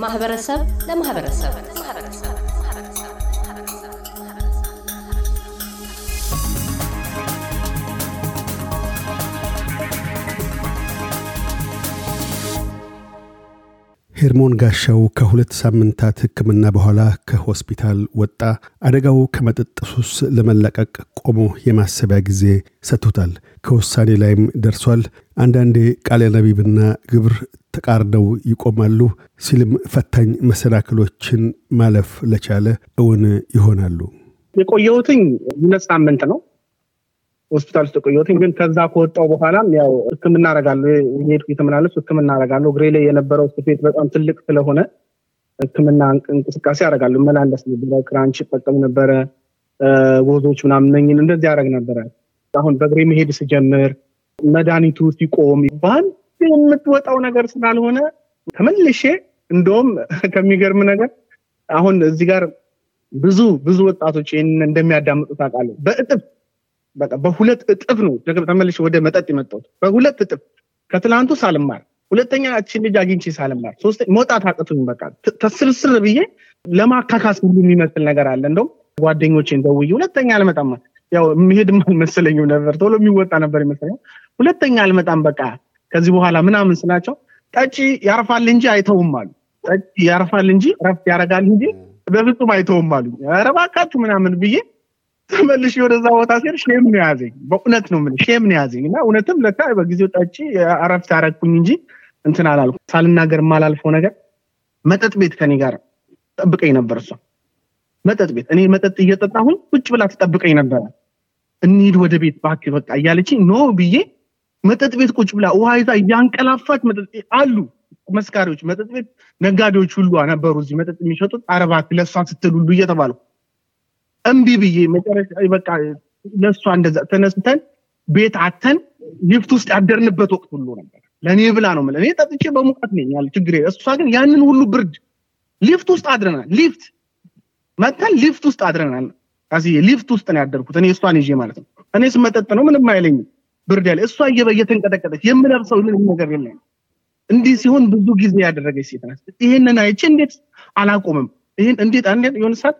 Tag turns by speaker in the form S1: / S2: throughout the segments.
S1: ከማህበረሰብ ለማህበረሰብ
S2: ሄርሞን ጋሻው ከሁለት ሳምንታት ሕክምና በኋላ ከሆስፒታል ወጣ። አደጋው ከመጠጥ ሱስ ለመለቀቅ ቆሞ የማሰቢያ ጊዜ ሰጥቶታል። ከውሳኔ ላይም ደርሷል። አንዳንዴ ቃለ ነቢብና ግብር ተቃርነው ይቆማሉ ሲልም ፈታኝ መሰናክሎችን ማለፍ ለቻለ እውን ይሆናሉ።
S3: የቆየሁትኝ ሁለት ሳምንት ነው ሆስፒታል ውስጥ የቆየሁትኝ። ግን ከዛ ከወጣው በኋላም ያው ህክምና አደርጋለሁ ሄድኩ የተመላለሱ ህክምና አደርጋለሁ። እግሬ ላይ የነበረው ስፌት በጣም ትልቅ ስለሆነ ህክምና እንቅስቃሴ አደርጋለሁ። መላለስ ነበረ፣ ክራንች ይጠቀም ነበረ፣ ወዞች ምናምን እንደዚህ ያደረግ ነበረ። አሁን በእግሬ መሄድ ስጀምር መድኃኒቱ ሲቆም በአንድ የምትወጣው ነገር ስላልሆነ ተመልሼ እንደውም ከሚገርም ነገር አሁን እዚህ ጋር ብዙ ብዙ ወጣቶች ይህንን እንደሚያዳምጡ ታውቃለህ። በእጥፍ በሁለት እጥፍ ነው ተመልሼ ወደ መጠጥ የመጣሁት በሁለት እጥፍ ከትላንቱ ሳልማር ሁለተኛ እችን ልጅ አግኝቼ ሳልማር ሶስተ መውጣት አቅቶኝ በቃ ተስርስር ብዬ ለማካካስ ሁሉ የሚመስል ነገር አለ። እንደውም ጓደኞቼን ደውዬ ሁለተኛ አልመጣም ያው የሚሄድም አልመሰለኝም ነበር ቶሎ የሚወጣ ነበር ይመስለኛል። ሁለተኛ አልመጣም በቃ ከዚህ በኋላ ምናምን ስላቸው ጠጪ ያርፋል እንጂ አይተውም አሉ። ጠጪ ያርፋል እንጂ ረፍት ያደርጋል እንጂ በፍጹም አይተውም አሉ። ኧረ ምናምን ብዬ ተመልሼ ወደዛ ቦታ ሲሄድ shame ነው ያዘኝ። በእውነት ነው የምልህ shame ነው ያዘኝ እና እውነትም ለካ በጊዜው ጠጪ እረፍት ያደረግኩኝ እንጂ እንትን አላልኩ። ሳልናገር የማላልፈው ነገር መጠጥ ቤት ከኔ ጋር ጠብቀኝ ነበር። እሷ መጠጥ ቤት እኔ መጠጥ እየጠጣሁኝ ቁጭ ብላ ትጠብቀኝ ነበረ። እንሂድ ወደ ቤት እባክህ በቃ እያለችኝ no ብዬ መጠጥ ቤት ቁጭ ብላ ውሃ ይዛ እያንቀላፋች መጠጥ አሉ መስካሪዎች፣ መጠጥ ቤት ነጋዴዎች ሁሉ ነበሩ እዚህ መጠጥ የሚሸጡት። እባክህ ለእሷ ስትል ሁሉ እየተባሉ እምቢ ብዬ መጨረሻ ለእሷ እንደዛ ተነስተን ቤት አጥተን ሊፍት ውስጥ ያደርንበት ወቅት ሁሉ ነበር። ለእኔ ብላ ነው እኔ ጠጥቼ በሙቀት ነኝ ያለ ችግር እሷ ግን ያንን ሁሉ ብርድ ሊፍት ውስጥ አድረናል። ሊፍት መጥተን ሊፍት ውስጥ አድረናል። ሊፍት ውስጥ ነው ያደርኩት እኔ እሷን ይዤ ማለት ነው። እኔ ስመጠጥ ነው ምንም አይለኝም ብርድ ያለ እሷ እየተንቀጠቀጠች የምለብሰው ምንም ነገር የለም። እንዲህ ሲሆን ብዙ ጊዜ ያደረገች ሴት ናት። ይሄንን አይቼ እንዴት አላቆምም? ይሄን እንዴት አንዴት የሆነ ሰዓት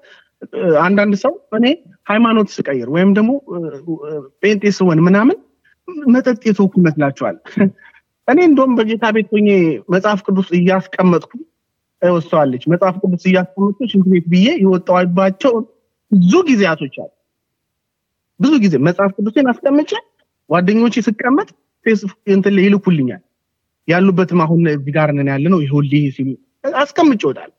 S3: አንዳንድ ሰው እኔ ሃይማኖት ስቀይር ወይም ደግሞ ጴንጤ ስሆን ምናምን መጠጥ የተወኩ ይመስላቸዋል። እኔ እንደውም በጌታ ቤት ሆኜ መጽሐፍ ቅዱስ እያስቀመጥኩ ወስተዋለች መጽሐፍ ቅዱስ እያስቀመጥኩ ሽንት ቤት ብዬ የወጣባቸው ብዙ ጊዜያቶች አሉ። ብዙ ጊዜ መጽሐፍ ቅዱሴን አስቀምጬ ጓደኞቼ ስቀመጥ እንትን ላይ ይልኩልኛል። ያሉበትም አሁን እዚህ ጋር ነን ያለ ነው ይሁልህ ሲሉ አስቀምጬ እወጣለሁ።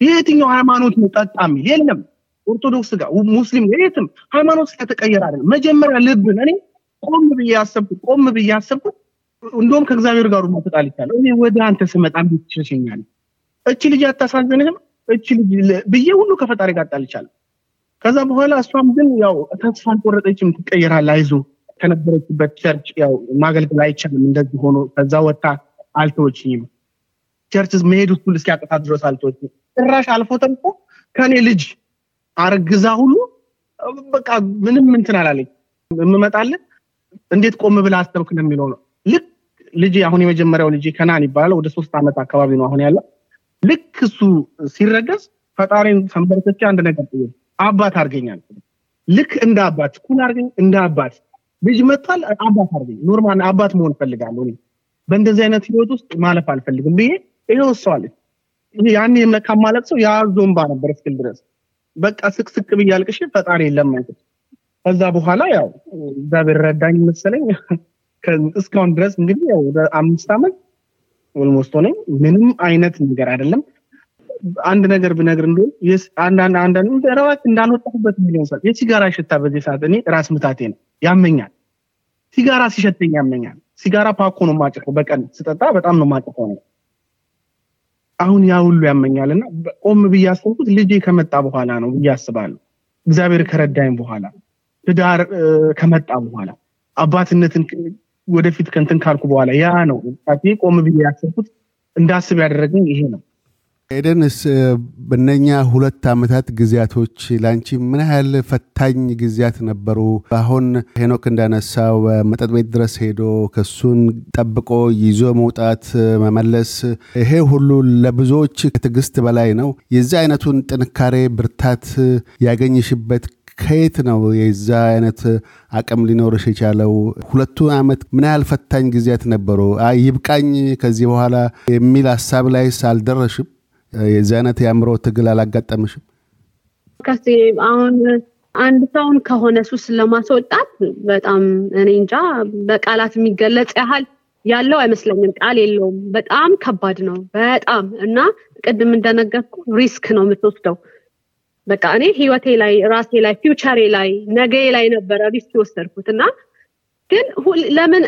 S3: የትኛው ሃይማኖት ነው ጠጣ የለም። ኦርቶዶክስ ጋር ሙስሊም የትም ሃይማኖት ስለተቀየረ አይደለም። መጀመሪያ ልብን እኔ ቆም ብዬ ያሰብኩት ቆም ብዬ ያሰብኩት እንደውም ከእግዚአብሔር ጋር ሁሉ ተጣልቻለሁ። እኔ ወደ አንተ ስመጣ እንዴት? እቺ ልጅ አታሳዝንህም? እቺ ልጅ ብዬ ሁሉ ከፈጣሪ ጋር ተጣልቻለሁ። ከዛ በኋላ እሷም ግን ያው ተስፋ አልቆረጠችም። ትቀየራል፣ አይዞ ከነበረችበት church ያው ማገልገል አይቻልም እንደዚህ ሆኖ ከዛ ወጣ አልተወችኝም። church መሄድ ሁሉ እስኪያቅታት ድረስ አልተወችኝም። ጭራሽ አልፎ ተርፎ ከኔ ልጅ አርግዛ ሁሉ በቃ ምንም እንትን አላለኝ። የምመጣልን እንዴት ቆም ብለህ አሰብክ ነው የሚለው ነው። ልክ ልጅ አሁን የመጀመሪያው ልጅ ከናን ይባላል። ወደ ሶስት ዓመት አካባቢ ነው አሁን ያለው። ልክ እሱ ሲረገዝ ፈጣሪን ሰንበረቶች አንድ ነገር አባት አድርገኛል። ልክ እንደ አባት ኩን አድርገኝ እንደ አባት ልጅ መጥቷል። አባት አድርገኝ normal አባት መሆን እፈልጋለሁ። በእንደዚህ አይነት ህይወት ውስጥ ማለፍ አልፈልግም ብዬ ይሄ ወሰዋለች። ያን የምለካ ማለቅ ሰው የያዞ እንባ ነበር እስክል ድረስ በቃ ስቅስቅ ብዬ አልቅሼ ፈጣሪ የለመንኩት። ከዛ በኋላ ያው እግዚአብሔር ረዳኝ መሰለኝ እስካሁን ድረስ እንግዲህ ያው አምስት ዓመት almost ሆነኝ። ምንም አይነት ነገር አይደለም። አንድ ነገር ብነግር እንደሆነ አንዳንድ አንዳንድ እንዳልወጣሁበት ሚሊዮን ሰዓት የሲጋራ ሽታ በዚህ ሰዓት እኔ ራስ ምታቴ ነው ያመኛል። ሲጋራ ሲሸተኝ ያመኛል። ሲጋራ ፓኮ ነው ማጨሰው። በቀን ስጠጣ በጣም ነው ማጨሰው ነው። አሁን ያ ሁሉ ያመኛል እና ቆም ብዬ ያሰብኩት ልጄ ከመጣ በኋላ ነው ብዬ አስባለሁ። እግዚአብሔር ከረዳኝ በኋላ ትዳር ከመጣ በኋላ አባትነትን ወደፊት ከንትን ካልኩ በኋላ ያ ነው ቆም ብዬ ያሰብኩት እንዳስብ ያደረገኝ ይሄ ነው።
S2: ኤደንስ በነኛ ሁለት ዓመታት ጊዜያቶች ለአንቺ ምን ያህል ፈታኝ ጊዜያት ነበሩ? አሁን ሄኖክ እንዳነሳው መጠጥ ቤት ድረስ ሄዶ ክሱን ጠብቆ ይዞ መውጣት መመለስ፣ ይሄ ሁሉ ለብዙዎች ከትዕግስት በላይ ነው። የዚህ አይነቱን ጥንካሬ ብርታት ያገኝሽበት ከየት ነው የዛ አይነት አቅም ሊኖርሽ የቻለው? ሁለቱ ዓመት ምን ያህል ፈታኝ ጊዜያት ነበሩ? ይብቃኝ ከዚህ በኋላ የሚል ሀሳብ ላይስ አልደረሽም? የዚህ አይነት የአእምሮ ትግል አላጋጠምሽም?
S4: አሁን አንድ ሰውን ከሆነ ሱስ ለማስወጣት በጣም እኔ እንጃ በቃላት የሚገለጽ ያህል ያለው አይመስለኝም። ቃል የለውም። በጣም ከባድ ነው። በጣም እና ቅድም እንደነገርኩ risk ነው የምትወስደው። በቃ እኔ ህይወቴ ላይ ራሴ ላይ future ኤ ላይ ነገ ላይ ነበረ risk የወሰድኩት እና ግን ለምን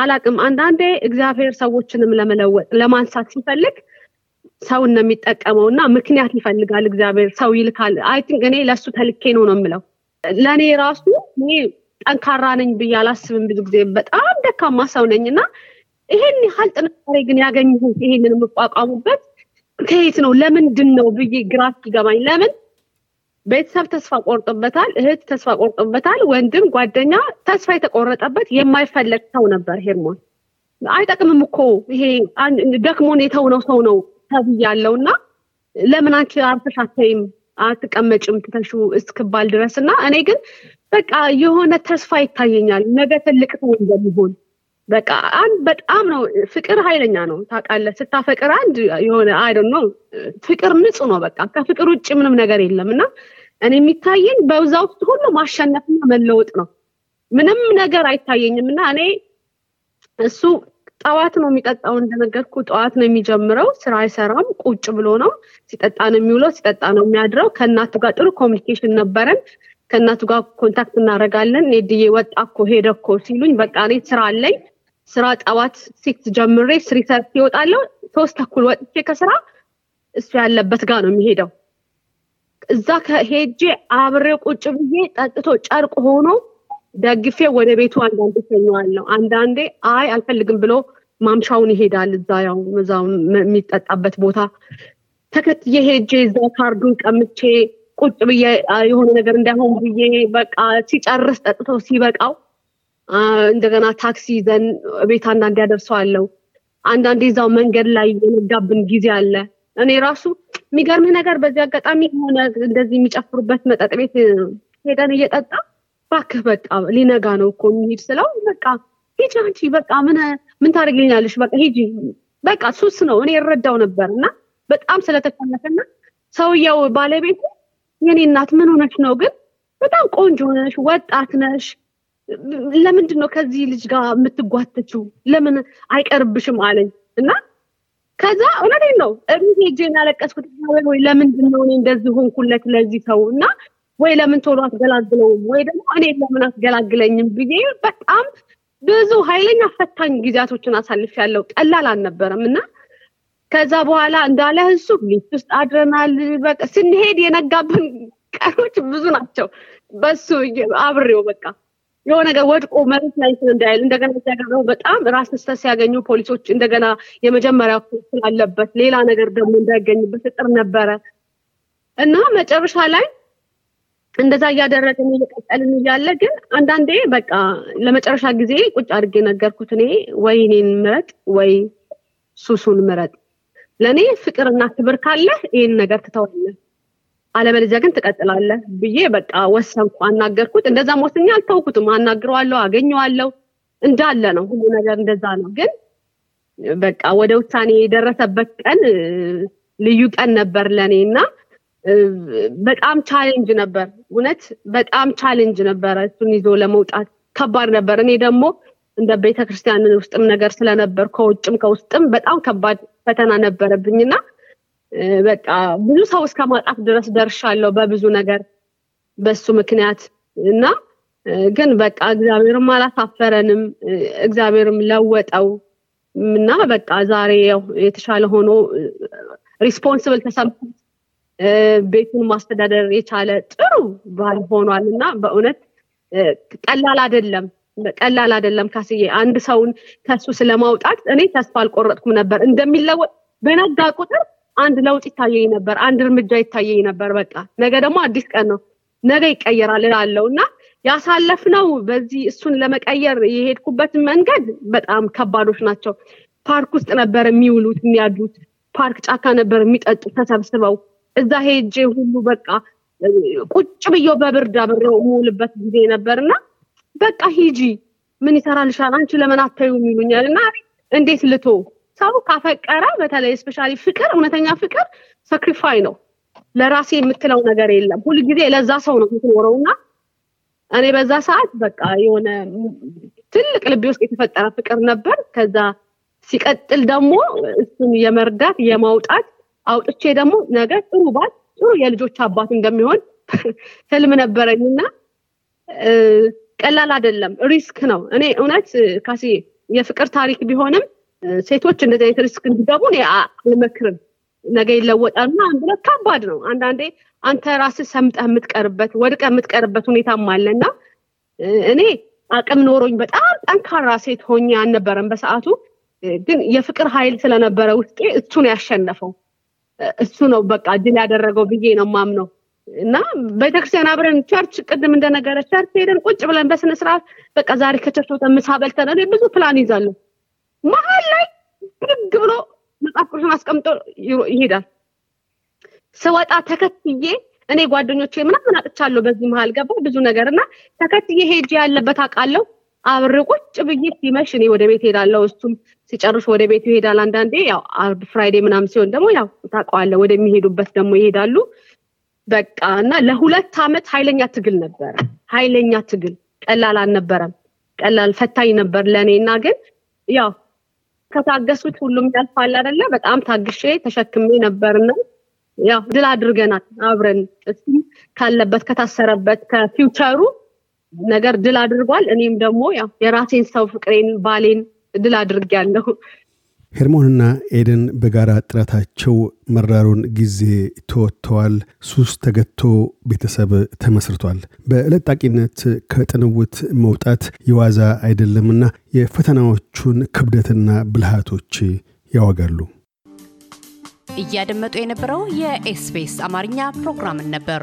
S4: አላቅም። አንዳንዴ እግዚአብሔር ሰዎችንም ለመለወጥ ለማንሳት ሲፈልግ ሰውን ነው የሚጠቀመው እና ምክንያት ይፈልጋል እግዚአብሔር ሰው ይልካል። I think እኔ ለእሱ ተልኬ ነው ነው የምለው። ለእኔ ራሱ እኔ ጠንካራ ነኝ ብዬ አላስብም። ብዙ ጊዜ በጣም ደካማ ሰው ነኝ እና ይሄን ያህል ጥንካሬ ግን ያገኘሁት ይሄንን የምቋቋሙበት ከየት ነው ለምንድን ነው ብዬ ግራ ሲገባኝ ለምን ቤተሰብ ተስፋ ቆርጦበታል፣ እህት ተስፋ ቆርጦበታል፣ ወንድም ጓደኛ ተስፋ የተቆረጠበት የማይፈለግ ሰው ነበር ሄርሞን። አይጠቅምም እኮ ይሄ ደክሞን የተውነው ሰው ነው ተብያለው እና ለምን አንቺ አርፈሽ አታይም አትቀመጭም ትተሹ እስክባል ድረስ እና እኔ ግን በቃ የሆነ ተስፋ ይታየኛል ነገ ትልቅ ሰው እንደሚሆን በቃ አንድ በጣም ነው ፍቅር ኃይለኛ ነው ታውቃለህ። ስታፈቅር አንድ የሆነ አይ ነው ፍቅር ንጹህ ነው። በቃ ከፍቅር ውጭ ምንም ነገር የለም እና እኔ የሚታየኝ በዛ ውስጥ ሁሉ ማሸነፍና መለወጥ ነው። ምንም ነገር አይታየኝም እና እኔ እሱ ጠዋት ነው የሚጠጣው እንደነገርኩ ጠዋት ነው የሚጀምረው። ስራ አይሰራም፣ ቁጭ ብሎ ነው ሲጠጣ ነው የሚውለው፣ ሲጠጣ ነው የሚያድረው። ከእናቱ ጋር ጥሩ communication ነበረን። ከእናቱ ጋር contact እናደርጋለን። ኔድዬ ወጣ እኮ ሄደ እኮ ሲሉኝ በቃ እኔ ስራ አለኝ ስራ ጠዋት ሲክስ ጀምሬ three thirty እወጣለሁ። ሶስት ተኩል ወጥቼ ከስራ እሱ ያለበት ጋር ነው የሚሄደው። እዛ ከሄጄ አብሬ ቁጭ ብዬ ጠጥቶ ጨርቅ ሆኖ ደግፌ ወደ ቤቱ አንዳንዴ ተኘዋለሁ። አንዳንዴ አይ አልፈልግም ብሎ ማምሻውን ይሄዳል። እዛ ያው እዛ የሚጠጣበት ቦታ ተከትዬ ሄጄ እዛ ካርዱን ቀምቼ ቁጭ ብዬ የሆነ ነገር እንዳይሆን ብዬ በቃ ሲጨርስ ጠጥቶ ሲበቃው እንደገና ታክሲ ይዘን ቤት አንዳንድ ያደርሰዋለው። አንዳንዴ እዛው መንገድ ላይ የነጋብን ጊዜ አለ። እኔ ራሱ የሚገርምህ ነገር በዚህ አጋጣሚ የሆነ እንደዚህ የሚጨፍሩበት መጠጥ ቤት ሄደን እየጠጣ ባክህ በቃ ሊነጋ ነው እኮ የሚሄድ ስለው በቃ ሂጂ አንቺ በቃ ምን ምን ታደርግልኛለሽ? በቃ ሂጂ በቃ ሱስ ነው። እኔ እረዳው ነበር እና በጣም ስለተከለፈና ሰውየው ባለቤቱ የኔ እናት ምን ሆነች ነው ግን በጣም ቆንጆ ነሽ፣ ወጣት ነሽ ለምንድን ነው ከዚህ ልጅ ጋር የምትጓተችው? ለምን አይቀርብሽም አለኝ እና ከዛ እውነቴን ነው እቤት ያለቀስኩት ወይ ለምንድን ነው እኔ እንደዚህ ሆንኩለት ለዚህ ሰው እና ወይ ለምን ቶሎ አትገላግለውም ወይ ደግሞ እኔ ለምን አትገላግለኝም ብዬ በጣም ብዙ ኃይለኛ ፈታኝ ጊዜያቶችን አሳልፍ ያለው ቀላል አልነበረም እና ከዛ በኋላ እንዳለ እሱ ሊፍት ውስጥ አድረናል። በቃ ስንሄድ የነጋብን ቀኖች ብዙ ናቸው። በሱ አብሬው በቃ የሆነ ነገር ወድቆ መሬት ላይ እንዳይል እንደገና ሲያገረው በጣም ራስ ስተት ሲያገኙ ፖሊሶች እንደገና የመጀመሪያ ስላለበት ሌላ ነገር ደግሞ እንዳይገኝበት እጥር ነበረ እና መጨረሻ ላይ እንደዛ እያደረግን እየቀጠልን እያለ ግን አንዳንዴ በቃ ለመጨረሻ ጊዜ ቁጭ አድርጌ ነገርኩት። እኔ ወይ እኔን ምረጥ ወይ ሱሱን ምረጥ። ለእኔ ፍቅርና ክብር ካለ ይህን ነገር ትተዋለህ አለበለዚያ ግን ትቀጥላለህ ብዬ በቃ ወሰንኩ። አናገርኩት። እንደዛም ወስኜ አልተውኩትም። አናግረዋለሁ፣ አገኘዋለሁ። እንዳለ ነው ሁሉ ነገር እንደዛ ነው። ግን በቃ ወደ ውሳኔ የደረሰበት ቀን ልዩ ቀን ነበር ለእኔ እና በጣም challenge ነበር። እውነት በጣም challenge ነበረ። እሱን ይዞ ለመውጣት ከባድ ነበር። እኔ ደግሞ እንደ ቤተክርስቲያን ውስጥም ነገር ስለነበር ከውጭም ከውስጥም በጣም ከባድ ፈተና ነበረብኝና በቃ ብዙ ሰው እስከ ማጣት ድረስ ደርሻለሁ በብዙ ነገር በሱ ምክንያት እና ግን በቃ እግዚአብሔርም አላሳፈረንም፣ እግዚአብሔርም ለወጠው እና በቃ ዛሬ የተሻለ ሆኖ responsible ተሰምቶት ቤቱን ማስተዳደር የቻለ ጥሩ ባል ሆኗል እና በእውነት ቀላል አይደለም ቀላል አይደለም። ካስዬ አንድ ሰውን ከሱ ስለማውጣት እኔ ተስፋ አልቆረጥኩም ነበር እንደሚለወጥ በነጋ ቁጥር አንድ ለውጥ ይታየኝ ነበር፣ አንድ እርምጃ ይታየኝ ነበር። በቃ ነገ ደግሞ አዲስ ቀን ነው፣ ነገ ይቀየራል እላለሁ እና ያሳለፍነው በዚህ እሱን ለመቀየር የሄድኩበት መንገድ በጣም ከባዶች ናቸው። ፓርክ ውስጥ ነበር የሚውሉት የሚያዱት፣ ፓርክ ጫካ ነበር የሚጠጡ ተሰብስበው። እዛ ሄጄ ሁሉ በቃ ቁጭ ብየው በብርድ አብሬው የምውልበት ጊዜ ነበር እና በቃ ሂጂ ምን ይሰራልሻል? አንቺ ለምን አታዩ የሚሉኛል እና እንዴት ልቶ? ሰው ካፈቀረ በተለይ specially ፍቅር እውነተኛ ፍቅር sacrifice ነው። ለራሴ የምትለው ነገር የለም። ሁልጊዜ ለዛ ሰው ነው የምትኖረው። እና እኔ በዛ ሰዓት በቃ የሆነ ትልቅ ልቤ ውስጥ የተፈጠረ ፍቅር ነበር። ከዛ ሲቀጥል ደግሞ እሱን የመርዳት የማውጣት አውጥቼ ደግሞ ነገ ጥሩ ባል ጥሩ የልጆች አባት እንደሚሆን ህልም ነበረኝና ቀላል አይደለም risk ነው። እኔ እውነት ካሳ የፍቅር ታሪክ ቢሆንም ሴቶች እንደዚህ አይነት risk እንዲገቡ አልመክርም። ነገ ይለወጣል ና አንድ ከባድ ነው። አንዳንዴ አንተ ራስህ ሰምጠህ የምትቀርበት ወድቀህ የምትቀርበት ሁኔታም አለና እኔ አቅም ኖሮኝ በጣም ጠንካራ ሴት ሆኜ አልነበረም በሰዓቱ። ግን የፍቅር ኃይል ስለነበረ ውስጤ እሱን ያሸነፈው እሱ ነው በቃ ድል ያደረገው ብዬ ነው ማምነው እና ቤተክርስቲያን አብረን church ቅድም እንደነገረ church ሄደን ቁጭ ብለን በስነ ስርዓት በቃ ዛሬ ከ church ወተን ምሳ በልተን ብዙ ፕላን ይዛለሁ። መሀል ላይ ብድግ ብሎ መጽሐፍ ቅዱስን አስቀምጦ ይሄዳል። ስወጣ ተከትዬ እኔ ጓደኞቼ ምናምን አጥቻለሁ በዚህ መሀል ገባ ብዙ ነገር እና ተከትዬ ሄጄ ያለበት አውቃለሁ አብሬ ቁጭ ብዬ ሲመሽ እኔ ወደ ቤት ሄዳለሁ እሱም ሲጨርስ ወደ ቤቱ ይሄዳል። አንዳንዴ ያው አርብ Friday ምናምን ሲሆን ደግሞ ያው ታውቀዋለህ ወደሚሄዱበት ደግሞ ይሄዳሉ። በቃ እና ለሁለት አመት ኃይለኛ ትግል ነበረ። ኃይለኛ ትግል። ቀላል አልነበረም። ቀላል ፈታኝ ነበር ለእኔ እና ግን ያው ከታገሱት ሁሉም ያልፋል አደለ በጣም ታግሼ ተሸክሜ ነበርና ያው ድል አድርገናል አብረን። እሱም ካለበት ከታሰረበት ከፊውቸሩ ነገር ድል አድርጓል እኔም ደግሞ ያው የራሴን ሰው ፍቅሬን ባሌን ድል አድርግ ያለሁ
S2: ሄርሞንና ኤደን በጋራ ጥረታቸው መራሩን ጊዜ ተወጥተዋል። ሱስ ተገቶ ቤተሰብ ተመስርቷል። በለጣቂነት ከጥንውት መውጣት የዋዛ አይደለምና የፈተናዎቹን ክብደትና ብልሃቶች ያዋጋሉ።
S1: እያደመጡ የነበረው የኤስቢኤስ አማርኛ ፕሮግራምን ነበር።